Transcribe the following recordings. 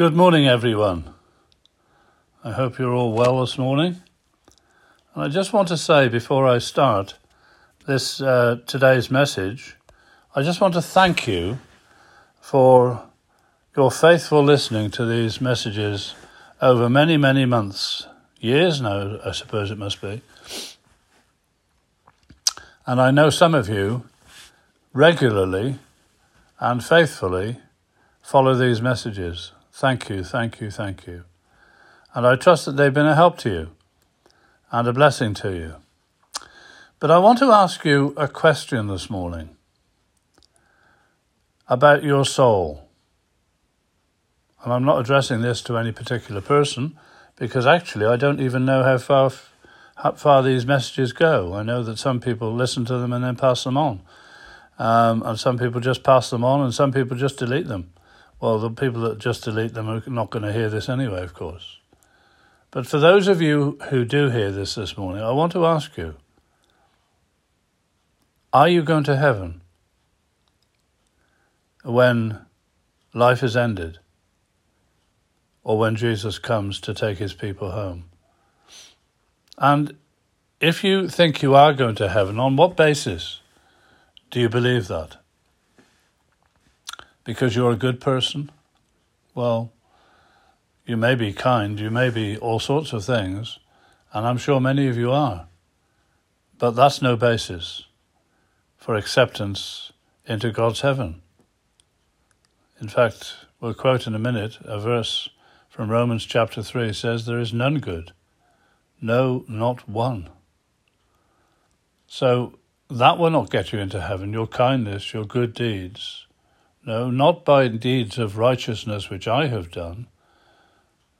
Good morning, everyone. I hope you're all well this morning. And I just want to say before I start this uh, today's message, I just want to thank you for your faithful listening to these messages over many, many months, years now, I suppose it must be. And I know some of you regularly and faithfully follow these messages. Thank you, thank you, thank you. And I trust that they've been a help to you and a blessing to you. But I want to ask you a question this morning about your soul. And I'm not addressing this to any particular person because actually I don't even know how far, how far these messages go. I know that some people listen to them and then pass them on. Um, and some people just pass them on and some people just delete them. Well, the people that just delete them are not going to hear this anyway, of course. But for those of you who do hear this this morning, I want to ask you Are you going to heaven when life is ended or when Jesus comes to take his people home? And if you think you are going to heaven, on what basis do you believe that? Because you're a good person? Well, you may be kind, you may be all sorts of things, and I'm sure many of you are. But that's no basis for acceptance into God's heaven. In fact, we'll quote in a minute a verse from Romans chapter 3 says, There is none good, no, not one. So that will not get you into heaven, your kindness, your good deeds. No, not by deeds of righteousness which I have done,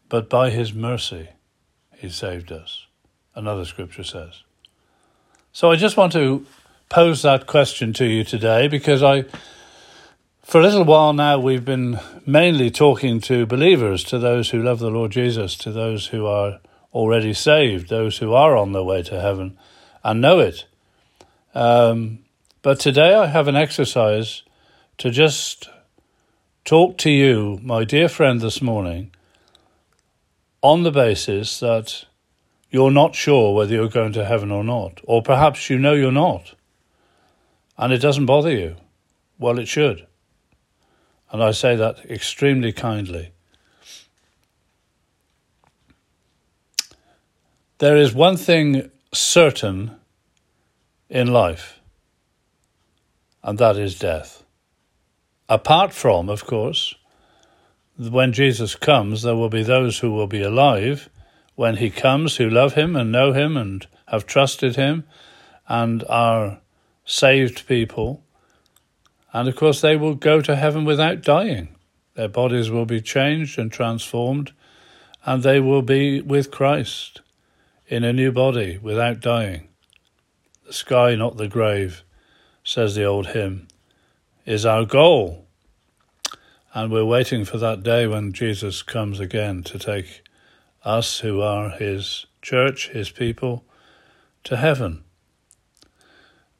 but by his mercy he saved us, another scripture says. So I just want to pose that question to you today because I, for a little while now, we've been mainly talking to believers, to those who love the Lord Jesus, to those who are already saved, those who are on their way to heaven and know it. Um, but today I have an exercise to just talk to you, my dear friend, this morning, on the basis that you're not sure whether you're going to heaven or not, or perhaps you know you're not, and it doesn't bother you. Well, it should. And I say that extremely kindly. There is one thing certain in life, and that is death. Apart from, of course, when Jesus comes, there will be those who will be alive when he comes who love him and know him and have trusted him and are saved people. And of course, they will go to heaven without dying. Their bodies will be changed and transformed, and they will be with Christ in a new body without dying. The sky, not the grave, says the old hymn is our goal. And we're waiting for that day when Jesus comes again to take us who are his church, his people, to heaven.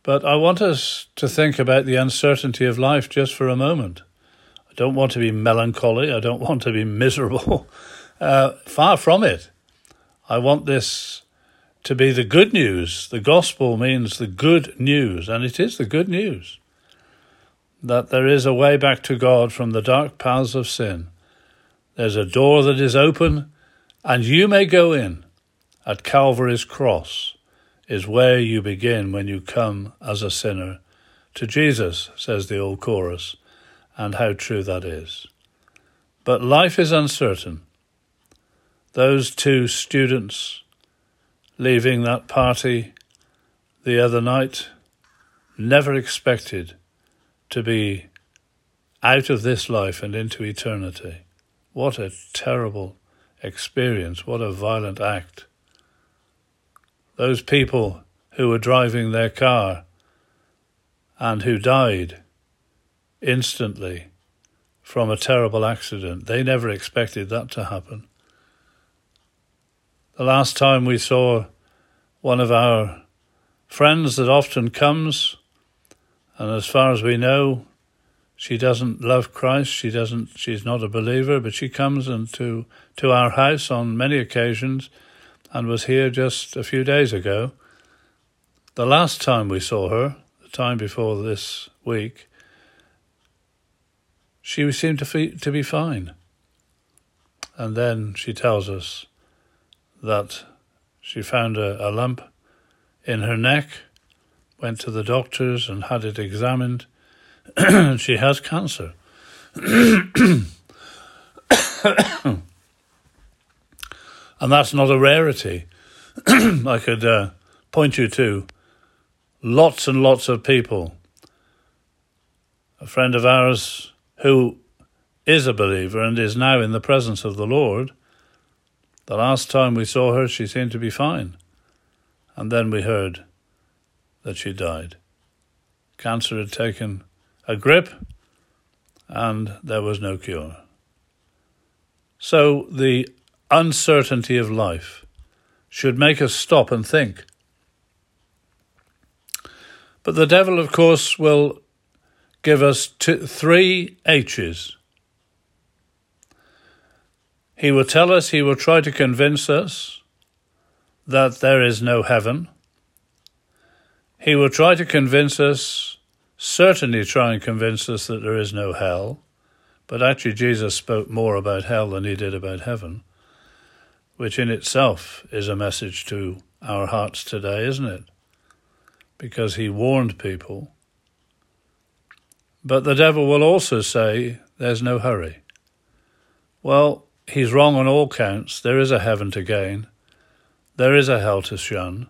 But I want us to think about the uncertainty of life just for a moment. I don't want to be melancholy. I don't want to be miserable. Uh, far from it. I want this to be the good news. The gospel means the good news, and it is the good news that there is a way back to God from the dark paths of sin. There's a door that is open, and you may go in. At Calvary's cross is where you begin when you come as a sinner to Jesus, says the old chorus, and how true that is. But life is uncertain. Those two students leaving that party the other night never expected to be out of this life and into eternity. What a terrible experience. What a violent act. Those people who were driving their car and who died instantly from a terrible accident, they never expected that to happen. The last time we saw one of our friends that often comes and as far as we know, she doesn't love Christ. She doesn't. She's not a believer, but she comes and to to our house on many occasions, and was here just a few days ago. The last time we saw her, the time before this week, she seemed to fe- to be fine. And then she tells us that she found a, a lump in her neck, went to the doctors and had it examined she has cancer. and that's not a rarity. I could uh, point you to lots and lots of people. A friend of ours who is a believer and is now in the presence of the Lord. The last time we saw her, she seemed to be fine. And then we heard that she died. Cancer had taken a grip, and there was no cure. So the uncertainty of life should make us stop and think. But the devil, of course, will give us two, three H's. He will tell us, he will try to convince us that there is no heaven. He will try to convince us certainly try and convince us that there is no hell, but actually Jesus spoke more about hell than he did about heaven, which in itself is a message to our hearts today, isn't it? Because he warned people. But the devil will also say there's no hurry. Well, he's wrong on all counts. There is a heaven to gain, there is a hell to shun,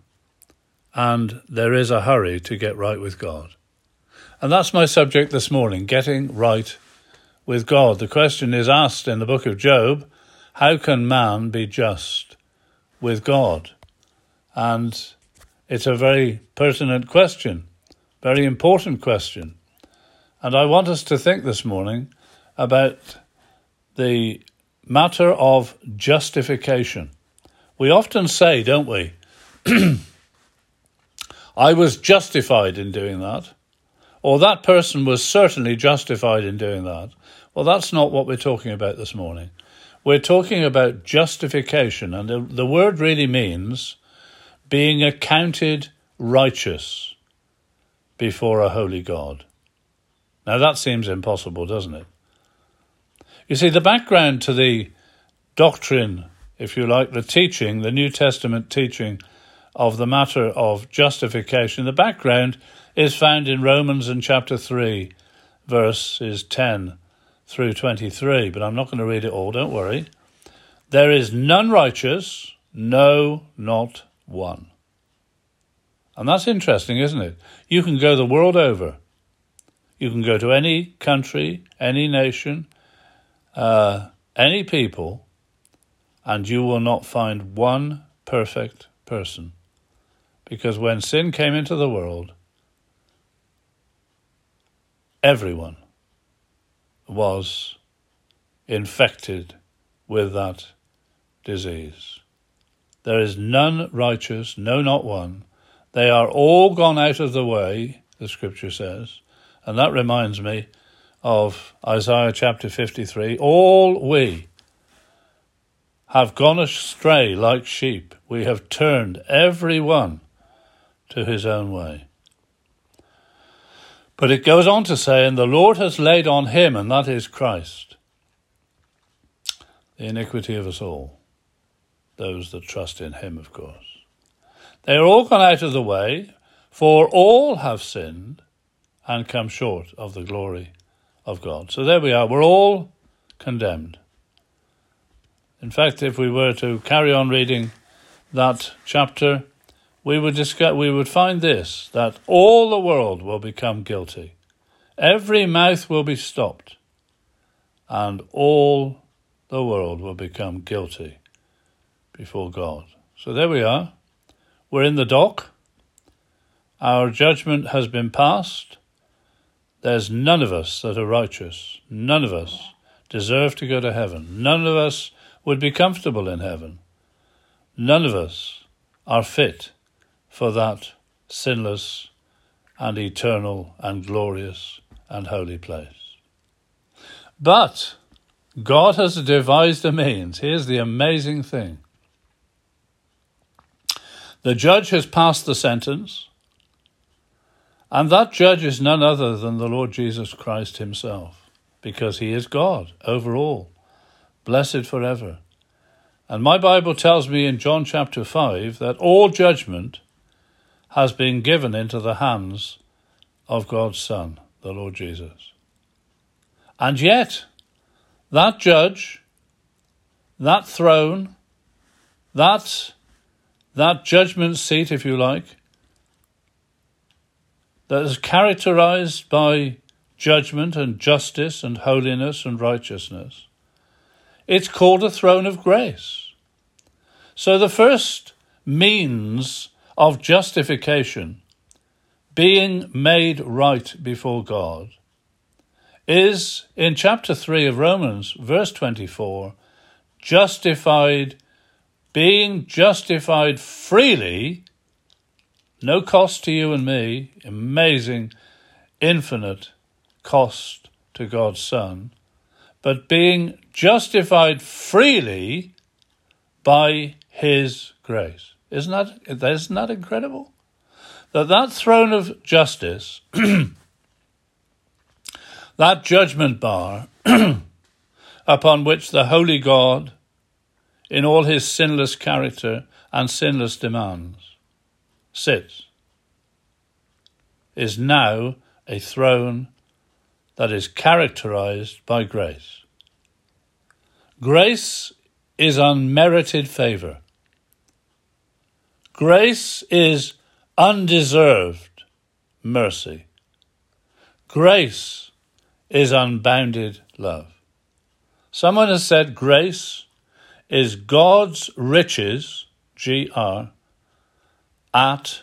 and there is a hurry to get right with God. And that's my subject this morning getting right with God. The question is asked in the book of Job how can man be just with God? And it's a very pertinent question, very important question. And I want us to think this morning about the matter of justification. We often say, don't we? I was justified in doing that or that person was certainly justified in doing that. Well, that's not what we're talking about this morning. We're talking about justification, and the, word really means being accounted righteous before a holy God. Now, that seems impossible, doesn't it? You see, the background to the doctrine, if you like, the teaching, the New Testament teaching of the matter of justification, the background is found in Romans in chapter 3, verses 10 through 23. But I'm not going to read it all, don't worry. There is none righteous, no, not one. And that's interesting, isn't it? You can go the world over. You can go to any country, any nation, uh, any people, and you will not find one perfect person. Because when sin came into the world, everyone was infected with that disease. There is none righteous, no, not one. They are all gone out of the way, the scripture says. And that reminds me of Isaiah chapter 53. All we have gone astray like sheep. We have turned every one to his own way. But it goes on to say, and the Lord has laid on him, and that is Christ, the iniquity of us all, those that trust in him, of course. They are all gone out of the way, for all have sinned and come short of the glory of God. So there we are, we're all condemned. In fact, if we were to carry on reading that chapter, we would discuss, we would find this that all the world will become guilty. Every mouth will be stopped, and all the world will become guilty before God. So there we are. We're in the dock. Our judgment has been passed. There's none of us that are righteous. None of us deserve to go to heaven. None of us would be comfortable in heaven. None of us are fit for that sinless and eternal and glorious and holy place. But God has devised a means. Here's the amazing thing the judge has passed the sentence, and that judge is none other than the Lord Jesus Christ himself, because he is God over all, blessed forever. And my Bible tells me in John chapter 5 that all judgment has been given into the hands of God's Son, the Lord Jesus. And yet, that judge, that throne, that, that judgment seat, if you like, that is characterized by judgment and justice and holiness and righteousness, it's called a throne of grace. So the first means of justification, being made right before God, is in chapter 3 of Romans, verse 24, justified, being justified freely, no cost to you and me, amazing, infinite cost to God's Son but being justified freely by his grace. Isn't that, isn't that incredible? That that throne of justice, that judgment bar upon which the holy God, in all his sinless character and sinless demands, sits, is now a throne that is characterized by grace. Grace is unmerited favor. Grace is undeserved mercy. Grace is unbounded love. Someone has said grace is God's riches, G R, at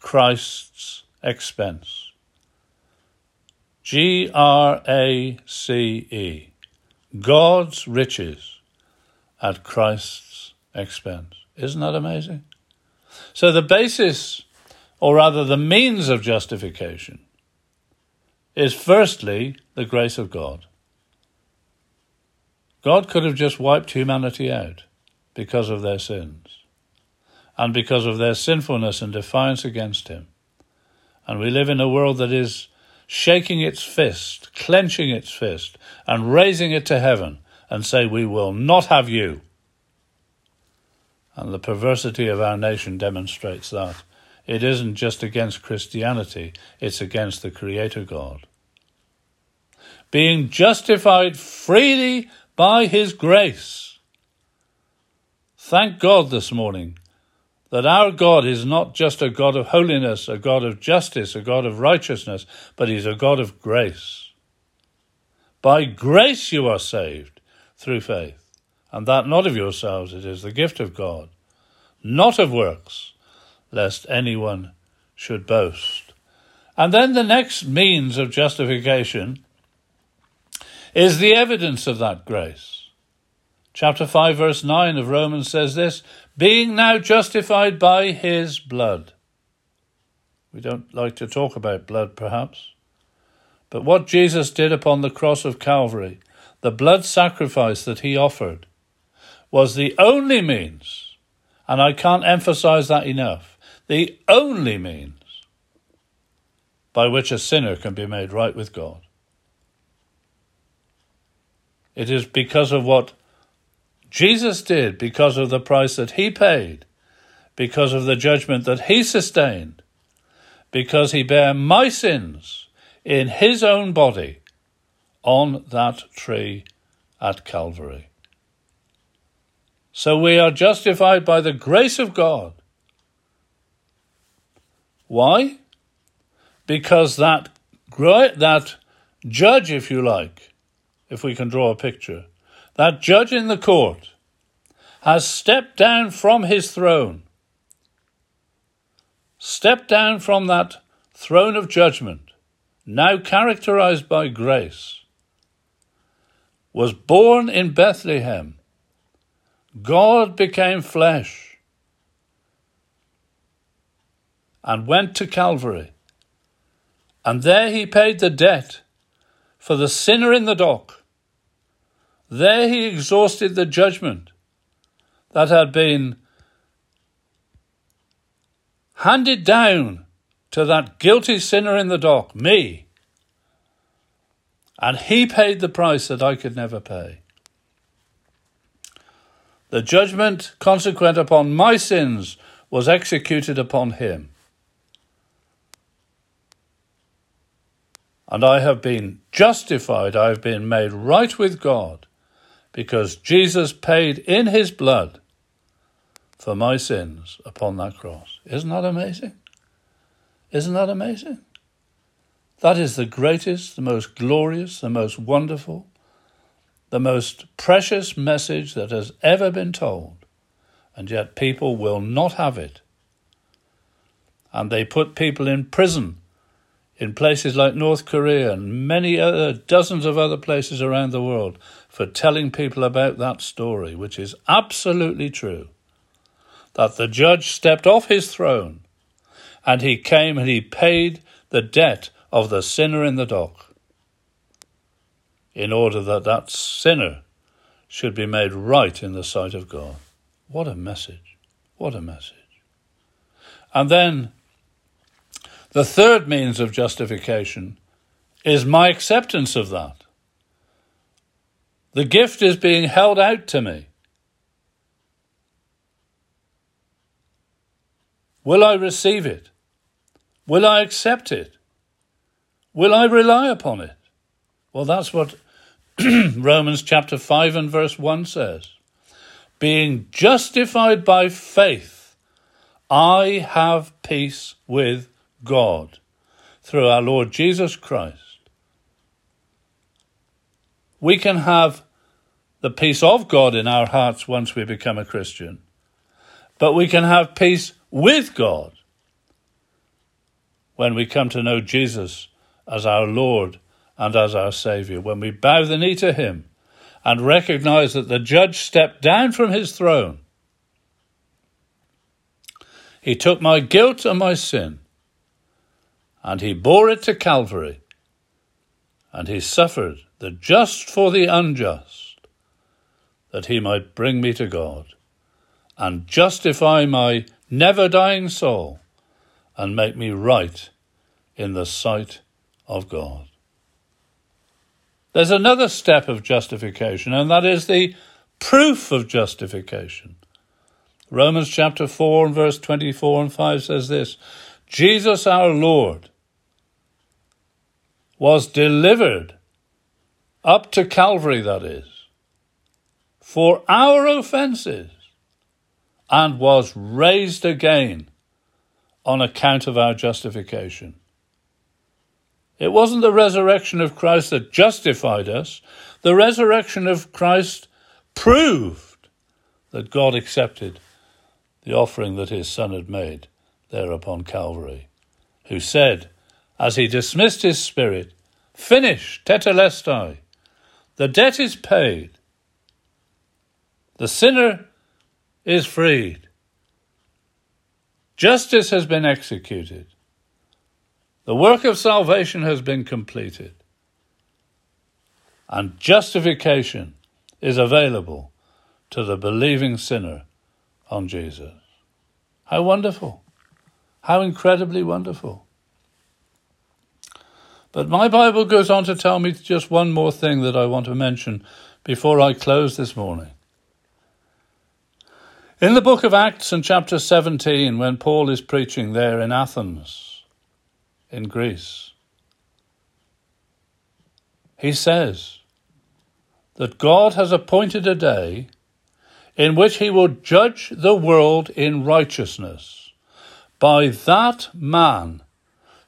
Christ's expense. G R A C E. God's riches at Christ's expense. Isn't that amazing? So, the basis, or rather the means of justification, is firstly the grace of God. God could have just wiped humanity out because of their sins and because of their sinfulness and defiance against Him. And we live in a world that is shaking its fist, clenching its fist, and raising it to heaven and say, We will not have you. And the perversity of our nation demonstrates that. It isn't just against Christianity, it's against the Creator God. Being justified freely by His grace. Thank God this morning that our God is not just a God of holiness, a God of justice, a God of righteousness, but He's a God of grace. By grace you are saved through faith, and that not of yourselves, it is the gift of God, not of works, lest anyone should boast. And then the next means of justification is the evidence of that grace. Chapter 5, verse 9 of Romans says this being now justified by his blood. We don't like to talk about blood, perhaps. But what Jesus did upon the cross of Calvary, the blood sacrifice that he offered, was the only means, and I can't emphasize that enough, the only means by which a sinner can be made right with God. It is because of what Jesus did because of the price that he paid, because of the judgment that he sustained, because he bare my sins in his own body on that tree at Calvary. So we are justified by the grace of God. Why? Because that that judge, if you like, if we can draw a picture, that judge in the court has stepped down from his throne, stepped down from that throne of judgment, now characterized by grace, was born in Bethlehem. God became flesh and went to Calvary. And there he paid the debt for the sinner in the dock There he exhausted the judgment that had been handed down to that guilty sinner in the dock, me. And he paid the price that I could never pay. The judgment consequent upon my sins was executed upon him. And I have been justified, I have been made right with God, because Jesus paid in his blood for my sins upon that cross. Isn't that amazing? Isn't that amazing? That is the greatest, the most glorious, the most wonderful, the most precious message that has ever been told, and yet people will not have it. And they put people in prison in places like North Korea and many other dozens of other places around the world for telling people about that story, which is absolutely true. That the judge stepped off his throne and he came and he paid the debt of the sinner in the dock in order that that sinner should be made right in the sight of God. What a message! What a message. And then the third means of justification is my acceptance of that. The gift is being held out to me. Will I receive it? Will I accept it? Will I rely upon it? Well, that's what Romans chapter 5 and verse 1 says. Being justified by faith, I have peace with God through our Lord Jesus Christ. We can have the peace of God in our hearts once we become a Christian, but we can have peace with God when we come to know Jesus as our Lord and as our Saviour, when we bow the knee to Him and recognize that the judge stepped down from his throne. He took my guilt and my sin, and he bore it to Calvary, and he suffered the just for the unjust, that he might bring me to God and justify my never dying soul and make me right in the sight of God. There's another step of justification, and that is the proof of justification. Romans chapter 4 and verse 24 and 5 says this Jesus our Lord was delivered up to Calvary, that is, for our offences, and was raised again on account of our justification. It wasn't the resurrection of Christ that justified us, the resurrection of Christ proved that God accepted the offering that his Son had made there upon Calvary, who said, as he dismissed his spirit, Finish, tetelestai, the debt is paid, the sinner is freed, justice has been executed. The work of salvation has been completed, and justification is available to the believing sinner on Jesus. How wonderful! How incredibly wonderful! But my Bible goes on to tell me just one more thing that I want to mention before I close this morning. In the book of Acts and chapter 17, when Paul is preaching there in Athens, in Greece. He says that God has appointed a day in which he will judge the world in righteousness by that man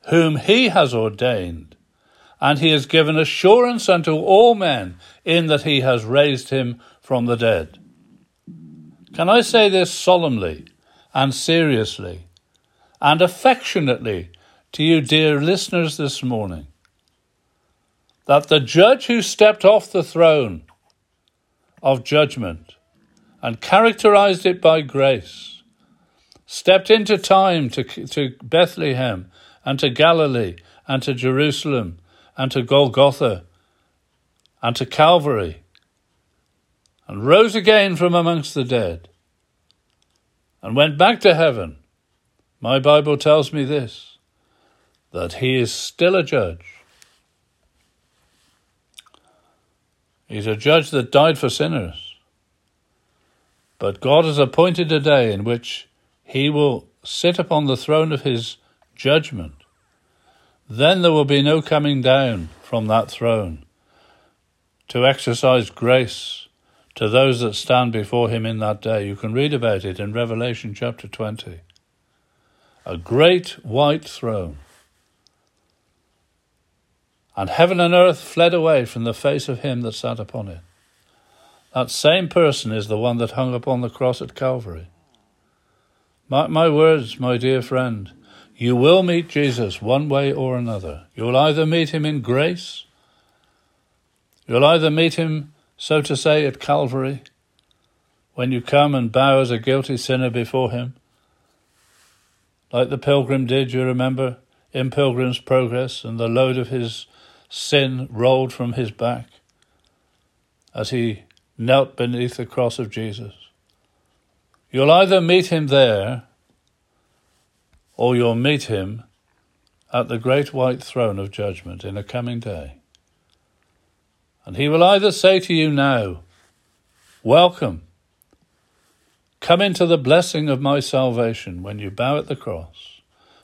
whom he has ordained, and he has given assurance unto all men in that he has raised him from the dead. Can I say this solemnly and seriously and affectionately to you, dear listeners, this morning that the judge who stepped off the throne of judgment and characterized it by grace stepped into time to, to Bethlehem and to Galilee and to Jerusalem and to Golgotha and to Calvary and rose again from amongst the dead and went back to heaven, my Bible tells me this that he is still a judge. He's a judge that died for sinners. But God has appointed a day in which he will sit upon the throne of his judgment. Then there will be no coming down from that throne to exercise grace to those that stand before him in that day. You can read about it in Revelation chapter 20. A great white throne. And heaven and earth fled away from the face of him that sat upon it. That same person is the one that hung upon the cross at Calvary. Mark my words, my dear friend. You will meet Jesus one way or another. You'll either meet him in grace, you'll either meet him so to say, at Calvary, when you come and bow as a guilty sinner before Him, like the pilgrim did, you remember, in Pilgrim's Progress, and the load of his sin rolled from his back as he knelt beneath the cross of Jesus. You'll either meet him there or you'll meet him at the great white throne of judgment in a coming day. And he will either say to you now, Welcome, come into the blessing of my salvation when you bow at the cross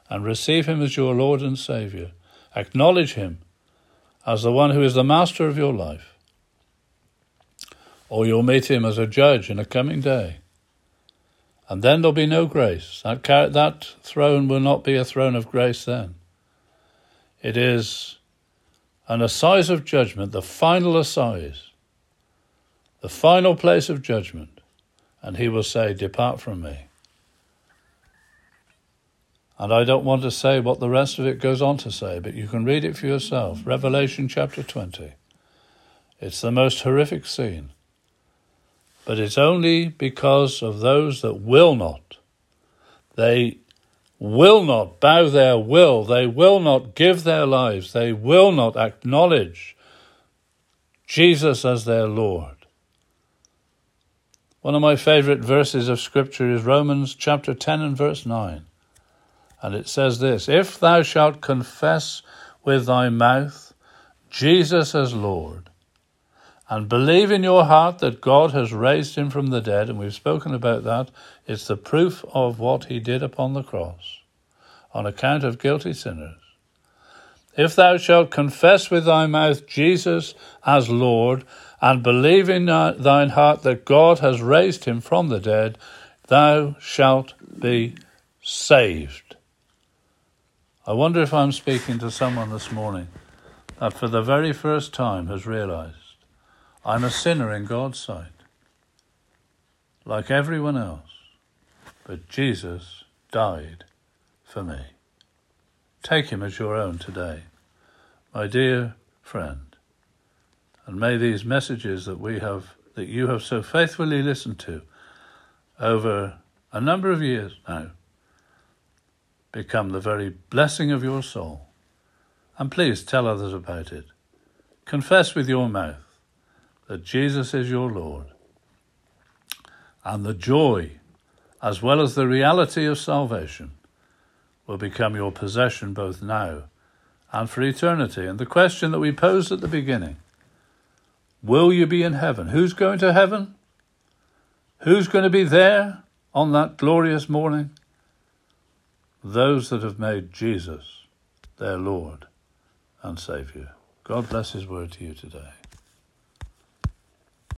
and receive him as your Lord and Saviour. Acknowledge him as the one who is the master of your life. Or you'll meet him as a judge in a coming day. And then there'll be no grace. That, that throne will not be a throne of grace then. It is an assize of judgment, the final assize, the final place of judgment, and he will say, Depart from me. And I don't want to say what the rest of it goes on to say, but you can read it for yourself. Revelation chapter 20. It's the most horrific scene. But it's only because of those that will not. They will not bow their will, they will not give their lives, they will not acknowledge Jesus as their Lord. One of my favorite verses of Scripture is Romans chapter 10 and verse 9. And it says this If thou shalt confess with thy mouth Jesus as Lord, and believe in your heart that God has raised him from the dead, and we've spoken about that, it's the proof of what he did upon the cross on account of guilty sinners. If thou shalt confess with thy mouth Jesus as Lord, and believe in thine heart that God has raised him from the dead, thou shalt be saved. I wonder if I'm speaking to someone this morning that for the very first time has realized I'm a sinner in God's sight, like everyone else, but Jesus died for me. Take him as your own today. My dear friend, and may these messages that we have that you have so faithfully listened to over a number of years now become the very blessing of your soul. And please tell others about it. Confess with your mouth that Jesus is your Lord. And the joy, as well as the reality of salvation, will become your possession both now and for eternity. And the question that we posed at the beginning will you be in heaven? Who's going to heaven? Who's going to be there on that glorious morning? Those that have made Jesus their Lord and Saviour. God bless His word to you today.